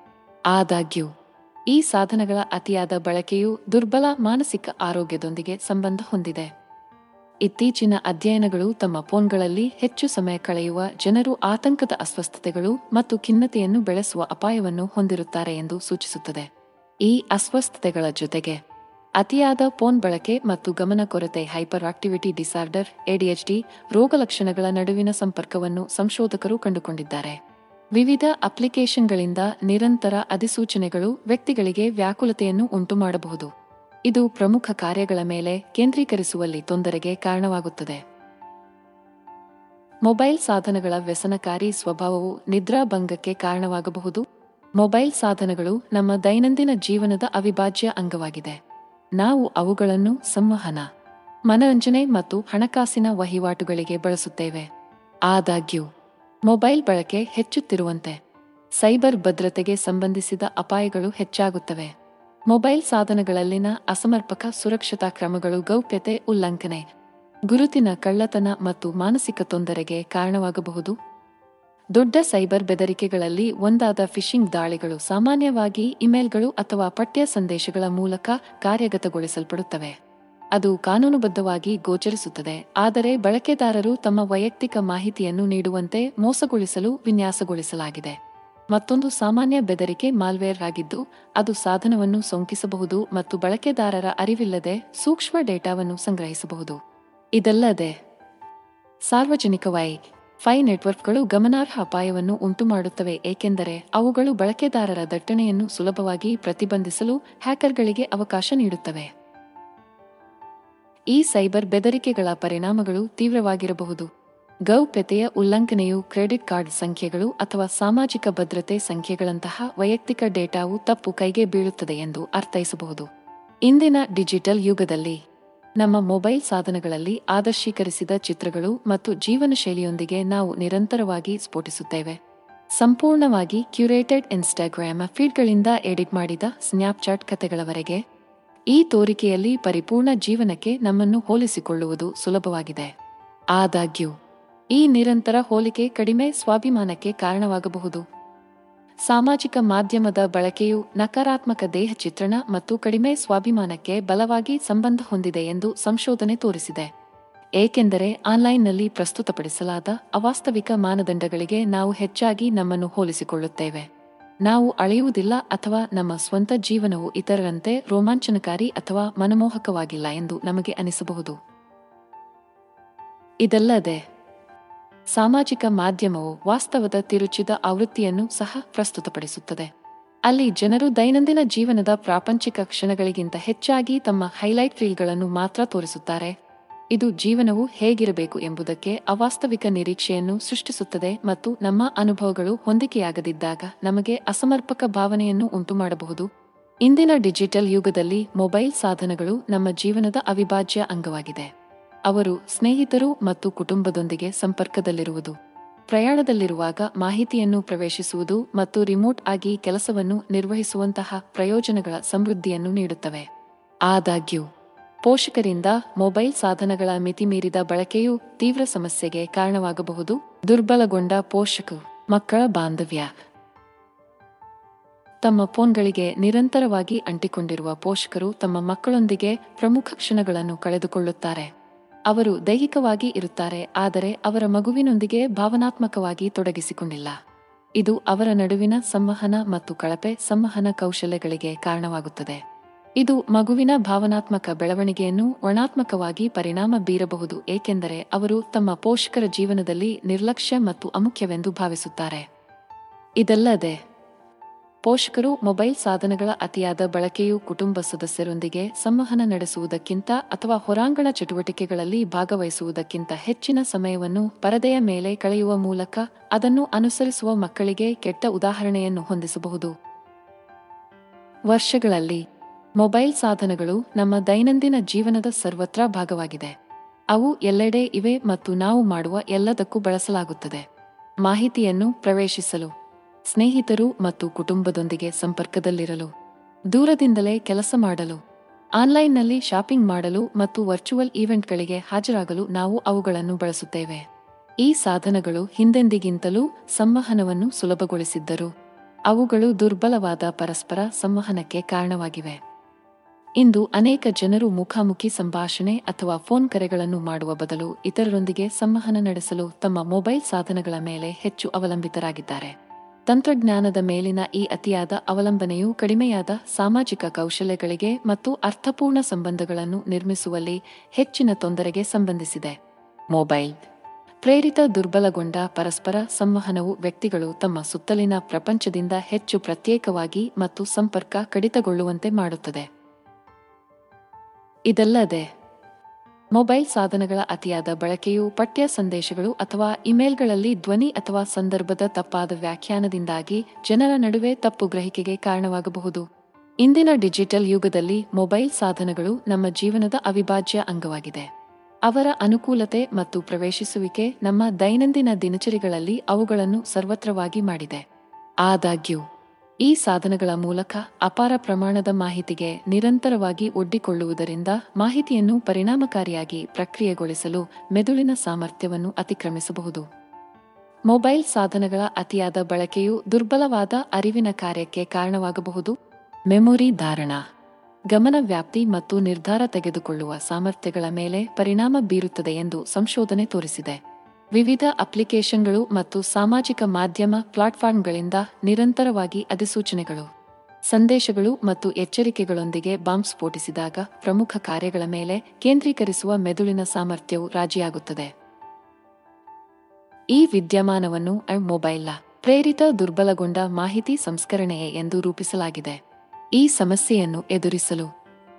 ಆದಾಗ್ಯೂ, ಈ ಸಾಧನಗಳ ಅತಿಯಾದ ಬಳಕೆಯು ದುರ್ಬಲ ಮಾನಸಿಕ ಆರೋಗ್ಯದೊಂದಿಗೆ ಸಂಬಂಧ ಹೊಂದಿದೆ. ಇತ್ತೀಚಿನ ಅಧ್ಯಯನಗಳು ತಮ್ಮ ಫೋನ್ಗಳಲ್ಲಿ ಹೆಚ್ಚು ಸಮಯ ಕಳೆಯುವ ಜನರು ಆತಂಕದ ಅಸ್ವಸ್ಥತೆಗಳು ಮತ್ತು ಖಿನ್ನತೆಯನ್ನು ಬೆಳೆಸುವ ಅಪಾಯವನ್ನು ಹೊಂದಿರುತ್ತಾರೆ ಎಂದು ಸೂಚಿಸುತ್ತದೆ. ಈ ಅಸ್ವಸ್ಥತೆಗಳ ಜೊತೆಗೆ ಅತಿಯಾದ ಫೋನ್ ಬಳಕೆ ಮತ್ತು ಗಮನ ಕೊರತೆ ಹೈಪರ್ ಆಕ್ಟಿವಿಟಿ ಡಿಸಾರ್ಡರ್ ಎಡಿಎಚ್ಡಿ ರೋಗಲಕ್ಷಣಗಳ ನಡುವಿನ ಸಂಪರ್ಕವನ್ನು ಸಂಶೋಧಕರು ಕಂಡುಕೊಂಡಿದ್ದಾರೆ. ವಿವಿಧ ಅಪ್ಲಿಕೇಶನ್ಗಳಿಂದ ನಿರಂತರ ಅಧಿಸೂಚನೆಗಳು ವ್ಯಕ್ತಿಗಳಿಗೆ ವ್ಯಾಕುಲತೆಯನ್ನು ಉಂಟುಮಾಡಬಹುದು. ಇದು ಪ್ರಮುಖ ಕಾರ್ಯಗಳ ಮೇಲೆ ಕೇಂದ್ರೀಕರಿಸುವಲ್ಲಿ ತೊಂದರೆಗೆ ಕಾರಣವಾಗುತ್ತದೆ. ಮೊಬೈಲ್ ಸಾಧನಗಳ ವ್ಯಸನಕಾರಿ ಸ್ವಭಾವವು ನಿದ್ರಾಭಂಗಕ್ಕೆ ಕಾರಣವಾಗಬಹುದು. ಮೊಬೈಲ್ ಸಾಧನಗಳು ನಮ್ಮ ದೈನಂದಿನ ಜೀವನದ ಅವಿಭಾಜ್ಯ ಅಂಗವಾಗಿದೆ. ನಾವು ಅವುಗಳನ್ನು ಸಂವಹನ, ಮನರಂಜನೆ ಮತ್ತು ಹಣಕಾಸಿನ ವಹಿವಾಟುಗಳಿಗೆ ಬಳಸುತ್ತೇವೆ. ಆದಾಗ್ಯೂ, ಮೊಬೈಲ್ ಬಳಕೆ ಹೆಚ್ಚುತ್ತಿರುವಂತೆ, ಸೈಬರ್ ಭದ್ರತೆಗೆ ಸಂಬಂಧಿಸಿದ ಅಪಾಯಗಳು ಹೆಚ್ಚಾಗುತ್ತವೆ. ಮೊಬೈಲ್ ಸಾಧನಗಳಲ್ಲಿನ ಅಸಮರ್ಪಕ ಸುರಕ್ಷತಾ ಕ್ರಮಗಳು ಗೌಪ್ಯತೆ ಉಲ್ಲಂಘನೆ, ಗುರುತಿನ ಕಳ್ಳತನ ಮತ್ತು ಮಾನಸಿಕ ತೊಂದರೆಗೆ ಕಾರಣವಾಗಬಹುದು. ದೊಡ್ಡ ಸೈಬರ್ ಬೆದರಿಕೆಗಳಲ್ಲಿ ಒಂದಾದ ಫಿಶಿಂಗ್ ದಾಳಿಗಳು ಸಾಮಾನ್ಯವಾಗಿ ಇಮೇಲ್ಗಳು ಅಥವಾ ಪಠ್ಯ ಸಂದೇಶಗಳ ಮೂಲಕ ಕಾರ್ಯಗತಗೊಳಿಸಲ್ಪಡುತ್ತವೆ. ಅದು ಕಾನೂನುಬದ್ಧವಾಗಿ ಗೋಚರಿಸುತ್ತದೆ, ಆದರೆ ಬಳಕೆದಾರರು ತಮ್ಮ ವೈಯಕ್ತಿಕ ಮಾಹಿತಿಯನ್ನು ನೀಡುವಂತೆ ಮೋಸಗೊಳಿಸಲು ವಿನ್ಯಾಸಗೊಳಿಸಲಾಗಿದೆ. ಮತ್ತೊಂದು ಸಾಮಾನ್ಯ ಬೆದರಿಕೆ ಮಾಲ್ವೇರ್ ಆಗಿದ್ದು ಅದು ಸಾಧನವನ್ನು ಸೋಂಕಿಸಬಹುದು ಮತ್ತು ಬಳಕೆದಾರರ ಅರಿವಿಲ್ಲದೆ ಸೂಕ್ಷ್ಮ ಡೇಟಾವನ್ನು ಸಂಗ್ರಹಿಸಬಹುದು. ಇದಲ್ಲದೆ ಸಾರ್ವಜನಿಕ ವೈ ಫೈ ನೆಟ್ವರ್ಕ್ಗಳು ಗಮನಾರ್ಹ ಅಪಾಯವನ್ನು ಉಂಟುಮಾಡುತ್ತವೆ, ಏಕೆಂದರೆ ಅವುಗಳು ಬಳಕೆದಾರರ ದಟ್ಟಣೆಯನ್ನು ಸುಲಭವಾಗಿ ಪ್ರತಿಬಂಧಿಸಲು ಹ್ಯಾಕರ್ಗಳಿಗೆ ಅವಕಾಶ ನೀಡುತ್ತವೆ. ಈ ಸೈಬರ್ ಬೆದರಿಕೆಗಳ ಪರಿಣಾಮಗಳು ತೀವ್ರವಾಗಿರಬಹುದು. ಗೌಪ್ಯತೆಯ ಉಲ್ಲಂಘನೆಯು ಕ್ರೆಡಿಟ್ ಕಾರ್ಡ್ ಸಂಖ್ಯೆಗಳು ಅಥವಾ ಸಾಮಾಜಿಕ ಭದ್ರತೆ ಸಂಖ್ಯೆಗಳಂತಹ ವೈಯಕ್ತಿಕ ಡೇಟಾವು ತಪ್ಪು ಕೈಗೆ ಬೀಳುತ್ತದೆ ಎಂದು ಅರ್ಥೈಸಬಹುದು. ಇಂದಿನ ಡಿಜಿಟಲ್ ಯುಗದಲ್ಲಿ ನಮ್ಮ ಮೊಬೈಲ್ ಸಾಧನಗಳಲ್ಲಿ ಆದರ್ಶೀಕರಿಸಿದ ಚಿತ್ರಗಳು ಮತ್ತು ಜೀವನ ಶೈಲಿಯೊಂದಿಗೆ ನಾವು ನಿರಂತರವಾಗಿ ಸ್ಫೋಟಿಸುತ್ತೇವೆ. ಸಂಪೂರ್ಣವಾಗಿ ಕ್ಯುರೇಟೆಡ್ ಇನ್ಸ್ಟಾಗ್ರಾಮ್ ಫೀಡ್ಗಳಿಂದ ಎಡಿಟ್ ಮಾಡಿದ ಸ್ನ್ಯಾಪ್ಚಾಟ್ ಕಥೆಗಳವರೆಗೆ ಈ ತೋರಿಕೆಯಲ್ಲಿ ಪರಿಪೂರ್ಣ ಜೀವನಕ್ಕೆ ನಮ್ಮನ್ನು ಹೋಲಿಸಿಕೊಳ್ಳುವುದು ಸುಲಭವಾಗಿದೆ. ಆದಾಗ್ಯೂ ಈ ನಿರಂತರ ಹೋಲಿಕೆ ಕಡಿಮೆ ಸ್ವಾಭಿಮಾನಕ್ಕೆ ಕಾರಣವಾಗಬಹುದು. ಸಾಮಾಜಿಕ ಮಾಧ್ಯಮದ ಬಳಕೆಯು ನಕಾರಾತ್ಮಕ ದೇಹ ಚಿತ್ರಣ ಮತ್ತು ಕಡಿಮೆ ಸ್ವಾಭಿಮಾನಕ್ಕೆ ಬಲವಾಗಿ ಸಂಬಂಧ ಹೊಂದಿದೆ ಎಂದು ಸಂಶೋಧನೆ ತೋರಿಸಿದೆ. ಏಕೆಂದರೆ ಆನ್ಲೈನ್ನಲ್ಲಿ ಪ್ರಸ್ತುತಪಡಿಸಲಾದ ಅವಾಸ್ತವಿಕ ಮಾನದಂಡಗಳಿಗೆ ನಾವು ಹೆಚ್ಚಾಗಿ ನಮ್ಮನ್ನು ಹೋಲಿಸಿಕೊಳ್ಳುತ್ತೇವೆ. ನಾವು ಅಳೆಯುವುದಿಲ್ಲ ಅಥವಾ ನಮ್ಮ ಸ್ವಂತ ಜೀವನವು ಇತರರಂತೆ ರೋಮಾಂಚನಕಾರಿ ಅಥವಾ ಮನಮೋಹಕವಾಗಿಲ್ಲ ಎಂದು ನಮಗೆ ಅನಿಸಬಹುದು. ಇದಲ್ಲದೆ ಸಾಮಾಜಿಕ ಮಾಧ್ಯಮವು ವಾಸ್ತವದ ತಿರುಚಿದ ಆವೃತ್ತಿಯನ್ನು ಸಹ ಪ್ರಸ್ತುತಪಡಿಸುತ್ತದೆ. ಅಲ್ಲಿ ಜನರು ದೈನಂದಿನ ಜೀವನದ ಪ್ರಾಪಂಚಿಕ ಕ್ಷಣಗಳಿಗಿಂತ ಹೆಚ್ಚಾಗಿ ತಮ್ಮ ಹೈಲೈಟ್ ರೀಲ್ಗಳನ್ನು ಮಾತ್ರ ತೋರಿಸುತ್ತಾರೆ. ಇದು ಜೀವನವು ಹೇಗಿರಬೇಕು ಎಂಬುದಕ್ಕೆ ಅವಾಸ್ತವಿಕ ನಿರೀಕ್ಷೆಯನ್ನು ಸೃಷ್ಟಿಸುತ್ತದೆ ಮತ್ತು ನಮ್ಮ ಅನುಭವಗಳು ಹೊಂದಿಕೆಯಾಗದಿದ್ದಾಗ ನಮಗೆ ಅಸಮರ್ಪಕ ಭಾವನೆಯನ್ನು ಉಂಟುಮಾಡಬಹುದು. ಇಂದಿನ ಡಿಜಿಟಲ್ ಯುಗದಲ್ಲಿ ಮೊಬೈಲ್ ಸಾಧನಗಳು ನಮ್ಮ ಜೀವನದ ಅವಿಭಾಜ್ಯ ಅಂಗವಾಗಿದೆ. ಅವರು ಸ್ನೇಹಿತರು ಮತ್ತು ಕುಟುಂಬದೊಂದಿಗೆ ಸಂಪರ್ಕದಲ್ಲಿರುವುದು. ಪ್ರಯಾಣದಲ್ಲಿರುವಾಗ ಮಾಹಿತಿಯನ್ನು ಪ್ರವೇಶಿಸುವುದು ಮತ್ತು ರಿಮೋಟ್ ಆಗಿ ಕೆಲಸವನ್ನು ನಿರ್ವಹಿಸುವಂತಹ ಪ್ರಯೋಜನಗಳ ಸಮೃದ್ಧಿಯನ್ನು ನೀಡುತ್ತವೆ. ಆದಾಗ್ಯೂ, ಪೋಷಕರಿಂದ ಮೊಬೈಲ್ ಸಾಧನಗಳ ಮಿತಿಮೀರಿದ ಬಳಕೆಯು ತೀವ್ರ ಸಮಸ್ಯೆಗೆ ಕಾರಣವಾಗಬಹುದು. ದುರ್ಬಲಗೊಂಡ ಪೋಷಕ, ಮಕ್ಕಳ ಬಾಂಧವ್ಯ. ತಮ್ಮ ಫೋನ್ಗಳಿಗೆ ನಿರಂತರವಾಗಿ ಅಂಟಿಕೊಂಡಿರುವ ಪೋಷಕರು ತಮ್ಮ ಮಕ್ಕಳೊಂದಿಗೆ ಪ್ರಮುಖ ಕ್ಷಣಗಳನ್ನು ಕಳೆದುಕೊಳ್ಳುತ್ತಾರೆ. ಅವರು ದೈಹಿಕವಾಗಿ ಇರುತ್ತಾರೆ, ಆದರೆ ಅವರ ಮಗುವಿನೊಂದಿಗೆ ಭಾವನಾತ್ಮಕವಾಗಿ ತೊಡಗಿಸಿಕೊಂಡಿಲ್ಲ. ಇದು ಅವರ ನಡುವಿನ ಸಂವಹನ ಮತ್ತು ಕಳಪೆ ಸಂವಹನ ಕೌಶಲ್ಯಗಳಿಗೆ ಕಾರಣವಾಗುತ್ತದೆ. ಇದು ಮಗುವಿನ ಭಾವನಾತ್ಮಕ ಬೆಳವಣಿಗೆಯನ್ನು ಋಣಾತ್ಮಕವಾಗಿ ಪರಿಣಾಮ ಬೀರಬಹುದು, ಏಕೆಂದರೆ ಅವರು ತಮ್ಮ ಪೋಷಕರ ಜೀವನದಲ್ಲಿ ನಿರ್ಲಕ್ಷ್ಯ ಮತ್ತು ಅಮುಖ್ಯವೆಂದು ಭಾವಿಸುತ್ತಾರೆ. ಇದಲ್ಲದೆ ಪೋಷಕರು ಮೊಬೈಲ್ ಸಾಧನಗಳ ಅತಿಯಾದ ಬಳಕೆಯು ಕುಟುಂಬ ಸದಸ್ಯರೊಂದಿಗೆ ಸಂವಹನ ನಡೆಸುವುದಕ್ಕಿಂತ ಅಥವಾ ಹೊರಾಂಗಣ ಚಟುವಟಿಕೆಗಳಲ್ಲಿ ಭಾಗವಹಿಸುವುದಕ್ಕಿಂತ ಹೆಚ್ಚಿನ ಸಮಯವನ್ನು ಪರದೆಯ ಮೇಲೆ ಕಳೆಯುವ ಮೂಲಕ ಅದನ್ನು ಅನುಸರಿಸುವ ಮಕ್ಕಳಿಗೆ ಕೆಟ್ಟ ಉದಾಹರಣೆಯನ್ನು ಹೊಂದಿಸಬಹುದು. ವರ್ಷಗಳಲ್ಲಿ ಮೊಬೈಲ್ ಸಾಧನಗಳು ನಮ್ಮ ದೈನಂದಿನ ಜೀವನದ ಸರ್ವತ್ರ ಭಾಗವಾಗಿದೆ. ಅವು ಎಲ್ಲೆಡೆ ಇವೆ ಮತ್ತು ನಾವು ಮಾಡುವ ಎಲ್ಲದಕ್ಕೂ ಬಳಸಲಾಗುತ್ತದೆ. ಮಾಹಿತಿಯನ್ನು ಪ್ರವೇಶಿಸಲು ಸ್ನೇಹಿತರು ಮತ್ತು ಕುಟುಂಬದೊಂದಿಗೆ ಸಂಪರ್ಕದಲ್ಲಿರಲು, ದೂರದಿಂದಲೇ ಕೆಲಸ ಮಾಡಲು, ಆನ್ಲೈನ್ನಲ್ಲಿ ಶಾಪಿಂಗ್ ಮಾಡಲು ಮತ್ತು ವರ್ಚುವಲ್ ಈವೆಂಟ್ಗಳಿಗೆ ಹಾಜರಾಗಲು ನಾವು ಅವುಗಳನ್ನು ಬಳಸುತ್ತೇವೆ. ಈ ಸಾಧನಗಳು ಹಿಂದೆಂದಿಗಿಂತಲೂ ಸಂವಹನವನ್ನು ಸುಲಭಗೊಳಿಸಿದ್ದರು, ಅವುಗಳು ದುರ್ಬಲವಾದ ಪರಸ್ಪರ ಸಂವಹನಕ್ಕೆ ಕಾರಣವಾಗಿವೆ. ಇಂದು ಅನೇಕ ಜನರು ಮುಖಾಮುಖಿ ಸಂಭಾಷಣೆ ಅಥವಾ ಫೋನ್ ಕರೆಗಳನ್ನು ಮಾಡುವ ಬದಲು ಇತರರೊಂದಿಗೆ ಸಂವಹನ ನಡೆಸಲು ತಮ್ಮ ಮೊಬೈಲ್ ಸಾಧನಗಳ ಮೇಲೆ ಹೆಚ್ಚು ಅವಲಂಬಿತರಾಗಿದ್ದಾರೆ. ತಂತ್ರಜ್ಞಾನದ ಮೇಲಿನ ಈ ಅತಿಯಾದ ಅವಲಂಬನೆಯು ಕಡಿಮೆಯಾದ ಸಾಮಾಜಿಕ ಕೌಶಲ್ಯಗಳಿಗೆ ಮತ್ತು ಅರ್ಥಪೂರ್ಣ ಸಂಬಂಧಗಳನ್ನು ನಿರ್ಮಿಸುವಲ್ಲಿ ಹೆಚ್ಚಿನ ತೊಂದರೆಗೆ ಸಂಬಂಧಿಸಿದೆ. ಮೊಬೈಲ್. ಪ್ರೇರಿತ ದುರ್ಬಲಗೊಂಡ ಪರಸ್ಪರ ಸಂವಹನವು ವ್ಯಕ್ತಿಗಳು ತಮ್ಮ ಸುತ್ತಲಿನ ಪ್ರಪಂಚದಿಂದ ಹೆಚ್ಚು ಪ್ರತ್ಯೇಕವಾಗಿ ಮತ್ತು ಸಂಪರ್ಕ ಕಡಿತಗೊಳ್ಳುವಂತೆ ಮಾಡುತ್ತದೆ. ಇದಲ್ಲದೆ ಮೊಬೈಲ್ ಸಾಧನಗಳ ಅತಿಯಾದ ಬಳಕೆಯು ಪಠ್ಯ ಸಂದೇಶಗಳು ಅಥವಾ ಇಮೇಲ್ಗಳಲ್ಲಿ ಧ್ವನಿ ಅಥವಾ ಸಂದರ್ಭದ ತಪ್ಪಾದ ವ್ಯಾಖ್ಯಾನದಿಂದಾಗಿ ಜನರ ನಡುವೆ ತಪ್ಪು ಗ್ರಹಿಕೆಗೆ ಕಾರಣವಾಗಬಹುದು. ಇಂದಿನ ಡಿಜಿಟಲ್ ಯುಗದಲ್ಲಿ ಮೊಬೈಲ್ ಸಾಧನಗಳು ನಮ್ಮ ಜೀವನದ ಅವಿಭಾಜ್ಯ ಅಂಗವಾಗಿದೆ. ಅವರ ಅನುಕೂಲತೆ ಮತ್ತು ಪ್ರವೇಶಿಸುವಿಕೆ ನಮ್ಮ ದೈನಂದಿನ ದಿನಚರಿಗಳಲ್ಲಿ ಅವುಗಳನ್ನು ಸರ್ವತ್ರವಾಗಿ ಮಾಡಿದೆ. ಆದಾಗ್ಯೂ ಈ ಸಾಧನಗಳ ಮೂಲಕ ಅಪಾರ ಪ್ರಮಾಣದ ಮಾಹಿತಿಗೆ ನಿರಂತರವಾಗಿ ಒಡ್ಡಿಕೊಳ್ಳುವುದರಿಂದ ಮಾಹಿತಿಯನ್ನು ಪರಿಣಾಮಕಾರಿಯಾಗಿ ಪ್ರಕ್ರಿಯೆಗೊಳಿಸಲು ಮೆದುಳಿನ ಸಾಮರ್ಥ್ಯವನ್ನು ಅತಿಕ್ರಮಿಸಬಹುದು. ಮೊಬೈಲ್ ಸಾಧನಗಳ ಅತಿಯಾದ ಬಳಕೆಯು ದುರ್ಬಲವಾದ ಅರಿವಿನ ಕಾರ್ಯಕ್ಕೆ ಕಾರಣವಾಗಬಹುದು. ಮೆಮೊರಿ ಧಾರಣ. ಗಮನ ವ್ಯಾಪ್ತಿ ಮತ್ತು ನಿರ್ಧಾರ ತೆಗೆದುಕೊಳ್ಳುವ ಸಾಮರ್ಥ್ಯಗಳ ಮೇಲೆ ಪರಿಣಾಮ ಬೀರುತ್ತದೆ ಎಂದು ಸಂಶೋಧನೆ ತೋರಿಸಿದೆ. ವಿವಿಧ ಅಪ್ಲಿಕೇಶನ್ಗಳು ಮತ್ತು ಸಾಮಾಜಿಕ ಮಾಧ್ಯಮ ಪ್ಲಾಟ್ಫಾರ್ಮ್ಗಳಿಂದ ನಿರಂತರವಾಗಿ ಅಧಿಸೂಚನೆಗಳು, ಸಂದೇಶಗಳು ಮತ್ತು ಎಚ್ಚರಿಕೆಗಳೊಂದಿಗೆ ಬಾಂಬ್ ಸ್ಫೋಟಿಸಿದಾಗ ಪ್ರಮುಖ ಕಾರ್ಯಗಳ ಮೇಲೆ ಕೇಂದ್ರೀಕರಿಸುವ ಮೆದುಳಿನ ಸಾಮರ್ಥ್ಯವು ರಾಜಿಯಾಗುತ್ತದೆ. ಈ ವಿದ್ಯಮಾನವನ್ನು ಮೊಬೈಲ್ ಪ್ರೇರಿತ ದುರ್ಬಲಗೊಂಡ ಮಾಹಿತಿ ಸಂಸ್ಕರಣೆಯೇ ಎಂದು ರೂಪಿಸಲಾಗಿದೆ. ಈ ಸಮಸ್ಯೆಯನ್ನು ಎದುರಿಸಲು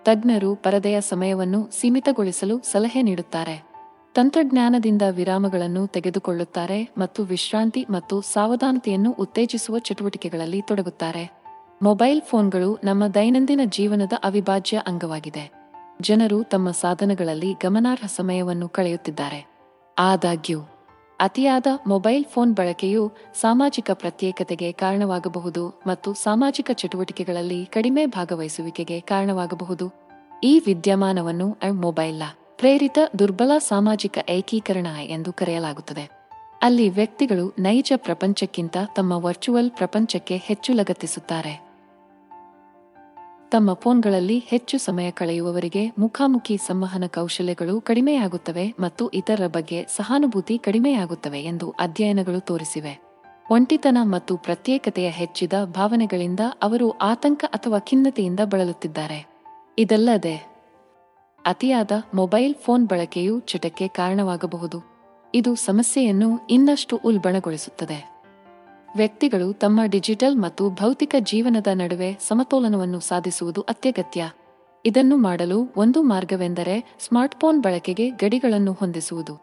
ತಜ್ಞರು ಪರದೆಯ ಸಮಯವನ್ನು ಸೀಮಿತಗೊಳಿಸಲು ಸಲಹೆ ನೀಡುತ್ತಾರೆ. ತಂತ್ರಜ್ಞಾನದಿಂದ ವಿರಾಮಗಳನ್ನು ತೆಗೆದುಕೊಳ್ಳುತ್ತಾರೆ ಮತ್ತು ವಿಶ್ರಾಂತಿ ಮತ್ತು ಸಾವಧಾನತೆಯನ್ನು ಉತ್ತೇಜಿಸುವ ಚಟುವಟಿಕೆಗಳಲ್ಲಿ ತೊಡಗುತ್ತಾರೆ. ಮೊಬೈಲ್ ಫೋನ್ಗಳು ನಮ್ಮ ದೈನಂದಿನ ಜೀವನದ ಅವಿಭಾಜ್ಯ ಅಂಗವಾಗಿದೆ. ಜನರು ತಮ್ಮ ಸಾಧನಗಳಲ್ಲಿ ಗಮನಾರ್ಹ ಸಮಯವನ್ನು ಕಳೆಯುತ್ತಿದ್ದಾರೆ. ಆದಾಗ್ಯೂ, ಅತಿಯಾದ ಮೊಬೈಲ್ ಫೋನ್ ಬಳಕೆಯು ಸಾಮಾಜಿಕ ಪ್ರತ್ಯೇಕತೆಗೆ ಕಾರಣವಾಗಬಹುದು ಮತ್ತು ಸಾಮಾಜಿಕ ಚಟುವಟಿಕೆಗಳಲ್ಲಿ ಕಡಿಮೆ ಭಾಗವಹಿಸುವಿಕೆಗೆ ಕಾರಣವಾಗಬಹುದು. ಈ ವಿದ್ಯಮಾನವನ್ನು ಮೊಬೈಲ್ನ ಪ್ರೇರಿತ, ದುರ್ಬಲ, ಸಾಮಾಜಿಕ ಏಕೀಕರಣ ಎಂದು ಕರೆಯಲಾಗುತ್ತದೆ. ಅಲ್ಲಿ ವ್ಯಕ್ತಿಗಳು ನೈಜ ಪ್ರಪಂಚಕ್ಕಿಂತ ತಮ್ಮ ವರ್ಚುವಲ್ ಪ್ರಪಂಚಕ್ಕೆ ಹೆಚ್ಚು ಲಗತ್ತಿಸುತ್ತಾರೆ. ತಮ್ಮ ಫೋನ್ಗಳಲ್ಲಿ ಹೆಚ್ಚು ಸಮಯ ಕಳೆಯುವವರಿಗೆ ಮುಖಾಮುಖಿ ಸಂವಹನ ಕೌಶಲ್ಯಗಳು ಕಡಿಮೆಯಾಗುತ್ತವೆ ಮತ್ತು ಇತರರ ಬಗ್ಗೆ ಸಹಾನುಭೂತಿ ಕಡಿಮೆಯಾಗುತ್ತವೆ ಎಂದು ಅಧ್ಯಯನಗಳು ತೋರಿಸಿವೆ. ಒಂಟಿತನ ಮತ್ತು ಪ್ರತ್ಯೇಕತೆಯ ಹೆಚ್ಚಿದ ಭಾವನೆಗಳಿಂದ ಅವರು ಆತಂಕ ಅಥವಾ ಖಿನ್ನತೆಯಿಂದ ಬಳಲುತ್ತಿದ್ದಾರೆ. ಇದಲ್ಲದೆ ಅತಿಯಾದ ಮೊಬೈಲ್ ಫೋನ್ ಬಳಕೆಯು ಚಟಕ್ಕೆ ಕಾರಣವಾಗಬಹುದು. ಇದು ಸಮಸ್ಯೆಯನ್ನು ಇನ್ನಷ್ಟು ಉಲ್ಬಣಗೊಳಿಸುತ್ತದೆ. ವ್ಯಕ್ತಿಗಳು ತಮ್ಮ ಡಿಜಿಟಲ್ ಮತ್ತು ಭೌತಿಕ ಜೀವನದ ನಡುವೆ ಸಮತೋಲನವನ್ನು ಸಾಧಿಸುವುದು ಅತ್ಯಗತ್ಯ. ಇದನ್ನು ಮಾಡಲು ಒಂದು ಮಾರ್ಗವೆಂದರೆ ಸ್ಮಾರ್ಟ್ಫೋನ್ ಬಳಕೆಗೆ ಗಡಿಗಳನ್ನು ಹೊಂದಿಸುವುದು.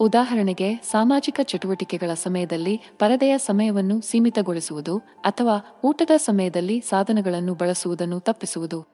ಉದಾಹರಣೆಗೆ, ಸಾಮಾಜಿಕ ಚಟುವಟಿಕೆಗಳ ಸಮಯದಲ್ಲಿ ಪರದೆಯ ಸಮಯವನ್ನು ಸೀಮಿತಗೊಳಿಸುವುದು ಅಥವಾ ಊಟದ ಸಮಯದಲ್ಲಿ ಸಾಧನಗಳನ್ನು ಬಳಸುವುದನ್ನು ತಪ್ಪಿಸುವುದು.